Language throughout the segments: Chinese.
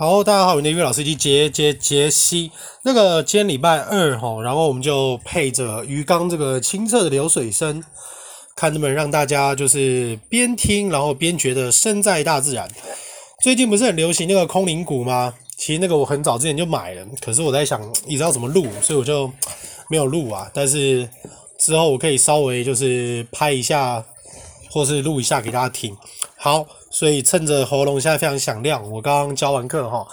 好，大家好，我的音乐老师机杰杰杰西。那个今天礼拜二哈，然后我们就配着鱼缸这个清澈的流水声，看能不能让大家就是边听然后边觉得身在大自然。最近不是很流行那个空灵鼓吗？其实那个我很早之前就买了，可是我在想你知道怎么录，所以我就没有录啊。但是之后我可以稍微就是拍一下，或是录一下给大家听。好。所以趁着喉咙现在非常响亮，我刚刚教完课哈，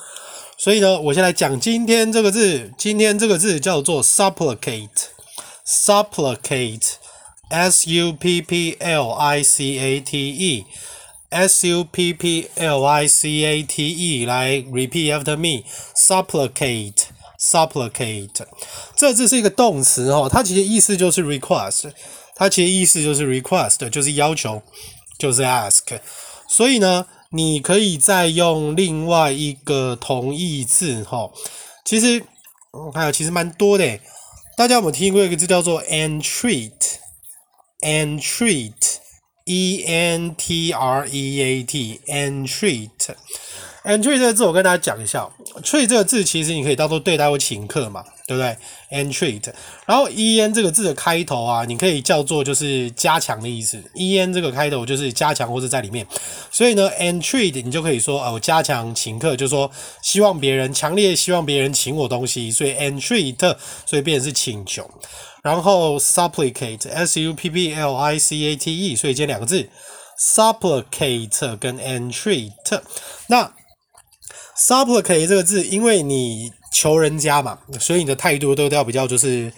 所以呢，我先来讲今天这个字。今天这个字叫做 supplicate，supplicate，s u p p l i c a t e，s u p p l i c a t e，来 repeat after me，supplicate，supplicate，这字是一个动词哈，它其实意思就是 request，它其实意思就是 request，就是要求，就是 ask。所以呢，你可以再用另外一个同义字哈，其实还有其实蛮多的，大家有没有听过一个字叫做 entreat，entreat，e n t r e a t，entreat。entreat 这个字我跟大家讲一下，treat 这个字其实你可以当做对待或请客嘛，对不对？entreat，然后 en 这个字的开头啊，你可以叫做就是加强的意思，en 这个开头就是加强或者在里面，所以呢，entreat 你就可以说哦，加强请客，就是说希望别人强烈希望别人请我东西，所以 entreat 所以变成是请求，然后 supplicate，s u p p l i c a t e，所以接两个字，supplicate 跟 entreat，那。supplicate 这个字，因为你求人家嘛，所以你的态度都要比较就是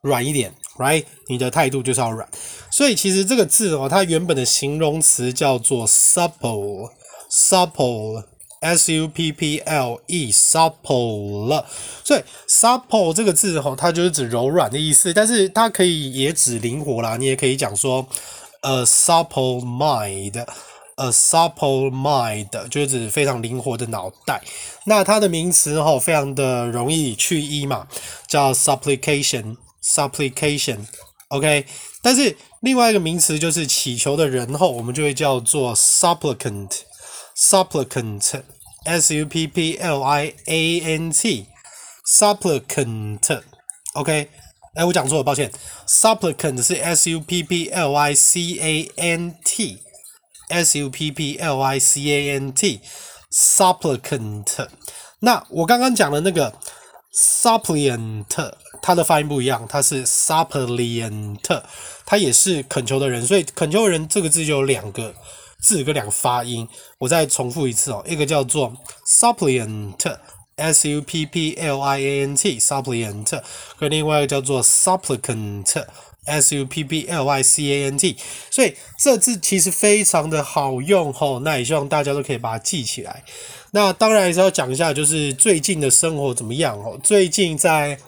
软一点，right？你的态度就是要软。所以其实这个字哦，它原本的形容词叫做 supple，supple，s u p p l e，supple 了。所以 supple 这个字哈，它就是指柔软的意思，但是它可以也指灵活啦。你也可以讲说呃 supple mind。A supple mind 就是指非常灵活的脑袋。那它的名词哈，非常的容易去一嘛，叫 supplication，supplication，OK。但是另外一个名词就是祈求的人后，我们就会叫做 supplicant，supplicant，s u p p l i a n t，supplicant，OK。哎，我讲错了，抱歉。supplicant 是 s u p p l i c a n t。S U P P L I C A N T，supplicant。那我刚刚讲的那个 suppliant，它的发音不一样，它是 suppliant，它也是恳求的人，所以恳求人这个字就有两个字跟两个发音。我再重复一次哦，一个叫做 suppliant，S U P P L I A N T，suppliant，跟另外一个叫做 supplicant。S U P P L Y C A N T，所以这字其实非常的好用吼，那也希望大家都可以把它记起来。那当然还是要讲一下，就是最近的生活怎么样哦。最近在，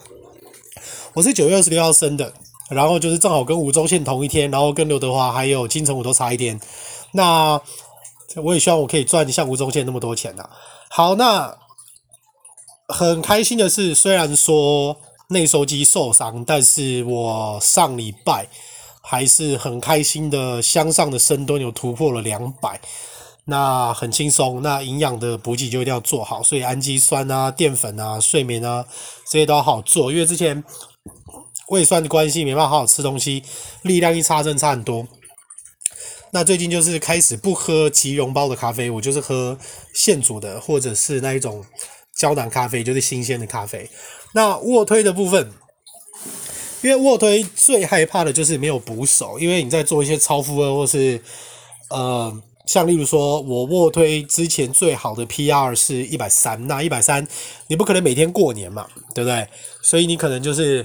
我是九月二十六号生的，然后就是正好跟吴宗宪同一天，然后跟刘德华还有金城武都差一天。那我也希望我可以赚像吴宗宪那么多钱呐。好，那很开心的是，虽然说。内收肌受伤，但是我上礼拜还是很开心的，向上的深蹲有突破了两百，那很轻松。那营养的补给就一定要做好，所以氨基酸啊、淀粉啊、睡眠啊这些都要好做。因为之前胃酸的关系，没办法好好吃东西，力量一差，真差很多。那最近就是开始不喝即溶包的咖啡，我就是喝现煮的，或者是那一种胶囊咖啡，就是新鲜的咖啡。那卧推的部分，因为卧推最害怕的就是没有捕手，因为你在做一些超负荷或是呃，像例如说我卧推之前最好的 PR 是一百三，那一百三你不可能每天过年嘛，对不对？所以你可能就是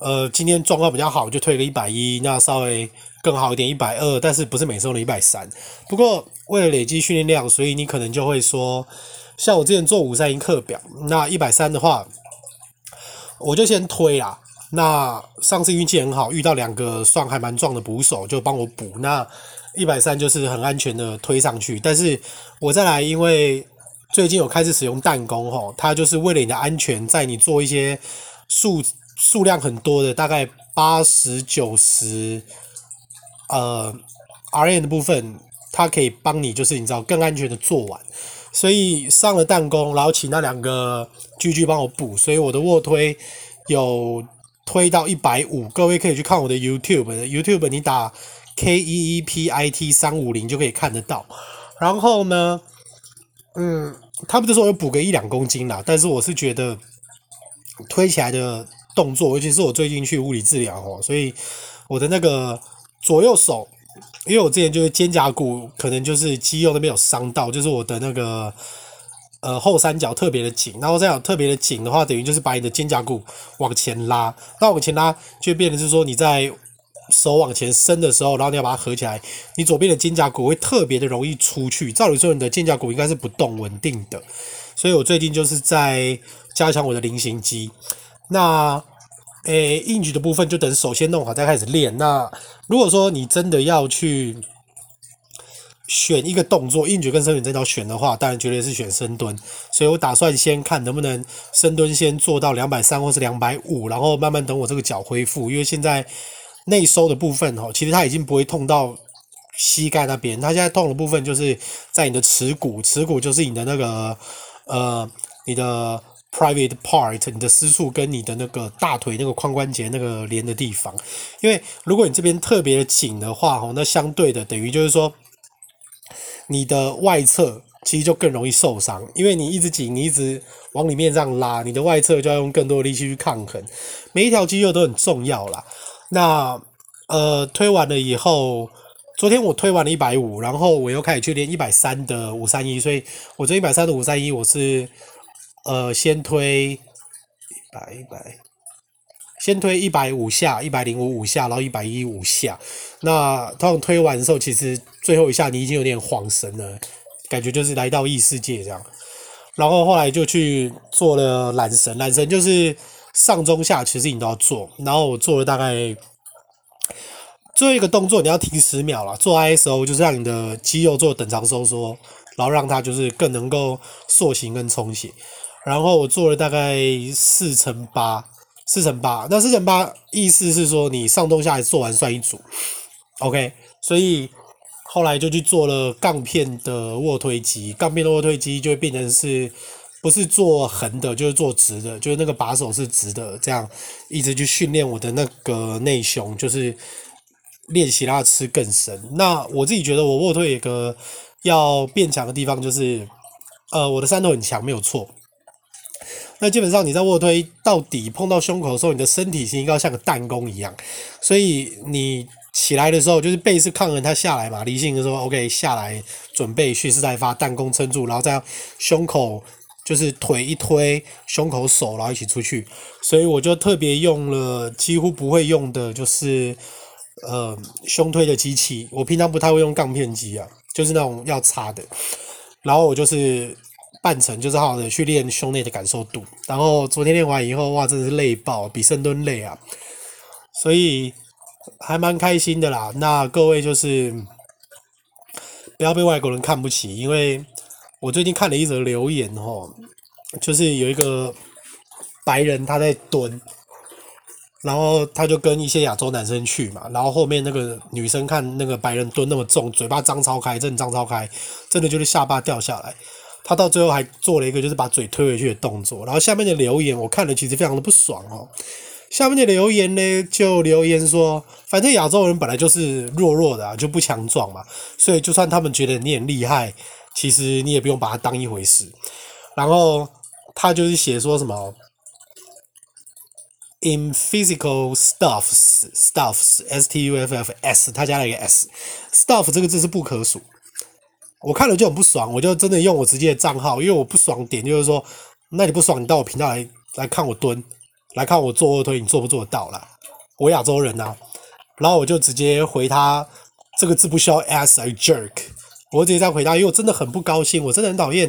呃，今天状况比较好就推个一百一，那稍微更好一点一百二，但是不是每次都一百三。不过为了累积训练量，所以你可能就会说，像我之前做五三一课表，那一百三的话。我就先推啦。那上次运气很好，遇到两个算还蛮壮的捕手，就帮我补。那一百三就是很安全的推上去。但是我再来，因为最近有开始使用弹弓吼，它就是为了你的安全，在你做一些数数量很多的，大概八十九十呃，R N 的部分，它可以帮你就是你知道更安全的做完。所以上了弹弓，然后请那两个 GG 帮我补，所以我的卧推有推到一百五。各位可以去看我的 YouTube，YouTube 你打 K E E P I T 三五零就可以看得到。然后呢，嗯，他们就说有补个一两公斤啦，但是我是觉得推起来的动作，尤其是我最近去物理治疗哦，所以我的那个左右手。因为我之前就是肩胛骨可能就是肌肉那边有伤到，就是我的那个呃后三角特别的紧，然后这样特别的紧的话，等于就是把你的肩胛骨往前拉，那往前拉就变成是说你在手往前伸的时候，然后你要把它合起来，你左边的肩胛骨会特别的容易出去。照理说你的肩胛骨应该是不动稳定的，所以我最近就是在加强我的菱形肌。那诶，硬举的部分就等手先弄好再开始练。那如果说你真的要去选一个动作，硬举跟深蹲真的要选的话，当然绝对是选深蹲。所以我打算先看能不能深蹲先做到两百三或是两百五，然后慢慢等我这个脚恢复。因为现在内收的部分哦，其实它已经不会痛到膝盖那边，它现在痛的部分就是在你的耻骨，耻骨就是你的那个呃，你的。Private part，你的私处跟你的那个大腿那个髋关节那个连的地方，因为如果你这边特别的紧的话，吼，那相对的等于就是说，你的外侧其实就更容易受伤，因为你一直紧，你一直往里面这样拉，你的外侧就要用更多的力气去抗衡。每一条肌肉都很重要啦。那呃，推完了以后，昨天我推完了一百五，然后我又开始去练一百三的五三一，所以我这一百三的五三一我是。呃，先推一百一百，先推一百五下，一百零五五下，然后一百一五下。那通常推完的时候，其实最后一下你已经有点恍神了，感觉就是来到异世界这样。然后后来就去做了缆绳，缆绳就是上中下其实你都要做。然后我做了大概最后一个动作，你要停十秒了。做 ISO 就是让你的肌肉做等长收缩，然后让它就是更能够塑形跟充血。然后我做了大概四乘八，四乘八。那四乘八意思是说你上中下来做完算一组，OK。所以后来就去做了杠片的卧推机，杠片的卧推机就会变成是不是做横的，就是做直的，就是那个把手是直的，这样一直去训练我的那个内胸，就是练习让它吃更深。那我自己觉得我卧推一个要变强的地方就是，呃，我的三头很强，没有错。那基本上你在卧推到底碰到胸口的时候，你的身体应该像个弹弓一样，所以你起来的时候就是背是抗衡它下来嘛，离心的时候 OK 下来准备蓄势待发，弹弓撑住，然后再胸口就是腿一推，胸口手然后一起出去，所以我就特别用了几乎不会用的就是呃胸推的机器，我平常不太会用杠片机啊，就是那种要插的，然后我就是。半程就是好好的去练胸内的感受度，然后昨天练完以后，哇，真的是累爆，比深蹲累啊，所以还蛮开心的啦。那各位就是不要被外国人看不起，因为我最近看了一则留言哦，就是有一个白人他在蹲，然后他就跟一些亚洲男生去嘛，然后后面那个女生看那个白人蹲那么重，嘴巴张超开，真的张超开，真的就是下巴掉下来。他到最后还做了一个就是把嘴推回去的动作，然后下面的留言我看了其实非常的不爽哦。下面的留言呢就留言说，反正亚洲人本来就是弱弱的啊，就不强壮嘛，所以就算他们觉得你很厉害，其实你也不用把它当一回事。然后他就是写说什么，in physical stuffs stuffs s t u f f s，他加了一个 s，stuff 这个字是不可数。我看了就很不爽，我就真的用我直接的账号，因为我不爽点就是说，那你不爽，你到我频道来来看我蹲，来看我做卧推，你做不做得到啦？我亚洲人呐、啊，然后我就直接回他这个字不需要 as a jerk，我直接这样回答，因为我真的很不高兴，我真的很讨厌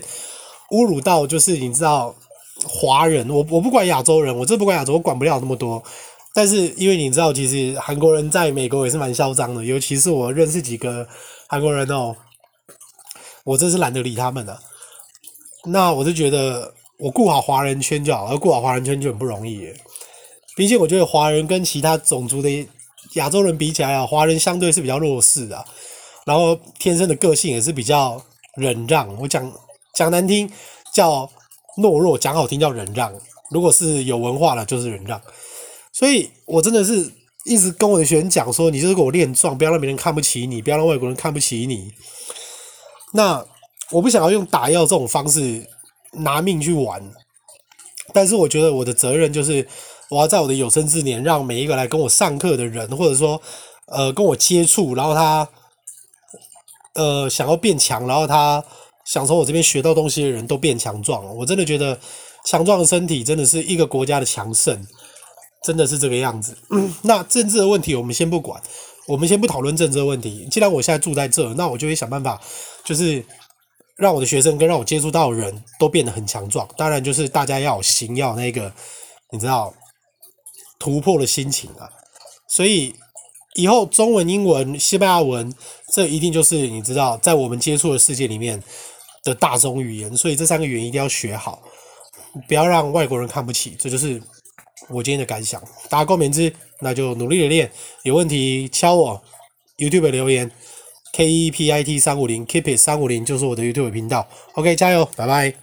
侮辱到就是你知道华人，我我不管亚洲人，我真不管亚洲，我管不了那么多，但是因为你知道，其实韩国人在美国也是蛮嚣张的，尤其是我认识几个韩国人哦。我真是懒得理他们了。那我就觉得，我顾好华人圈就好，而顾好华人圈就很不容易耶。毕竟我觉得华人跟其他种族的亚洲人比起来啊，华人相对是比较弱势的，然后天生的个性也是比较忍让。我讲讲难听叫懦弱，讲好听叫忍让。如果是有文化的，就是忍让。所以我真的是一直跟我的学员讲说，你就是给我练壮，不要让别人看不起你，不要让外国人看不起你。那我不想要用打药这种方式拿命去玩，但是我觉得我的责任就是，我要在我的有生之年，让每一个来跟我上课的人，或者说呃跟我接触，然后他呃想要变强，然后他想从我这边学到东西的人都变强壮。我真的觉得强壮的身体真的是一个国家的强盛，真的是这个样子。那政治的问题我们先不管。我们先不讨论政治的问题。既然我现在住在这，那我就会想办法，就是让我的学生跟让我接触到的人都变得很强壮。当然，就是大家要有心，要有那个你知道突破的心情啊。所以以后中文、英文、西班牙文，这一定就是你知道，在我们接触的世界里面的大众语言。所以这三个语言一定要学好，不要让外国人看不起。这就是我今天的感想。大家共勉之。那就努力的练，有问题敲我 YouTube 留言，K E P I T 三五零，K E P I T 三五零就是我的 YouTube 频道。OK，加油，拜拜。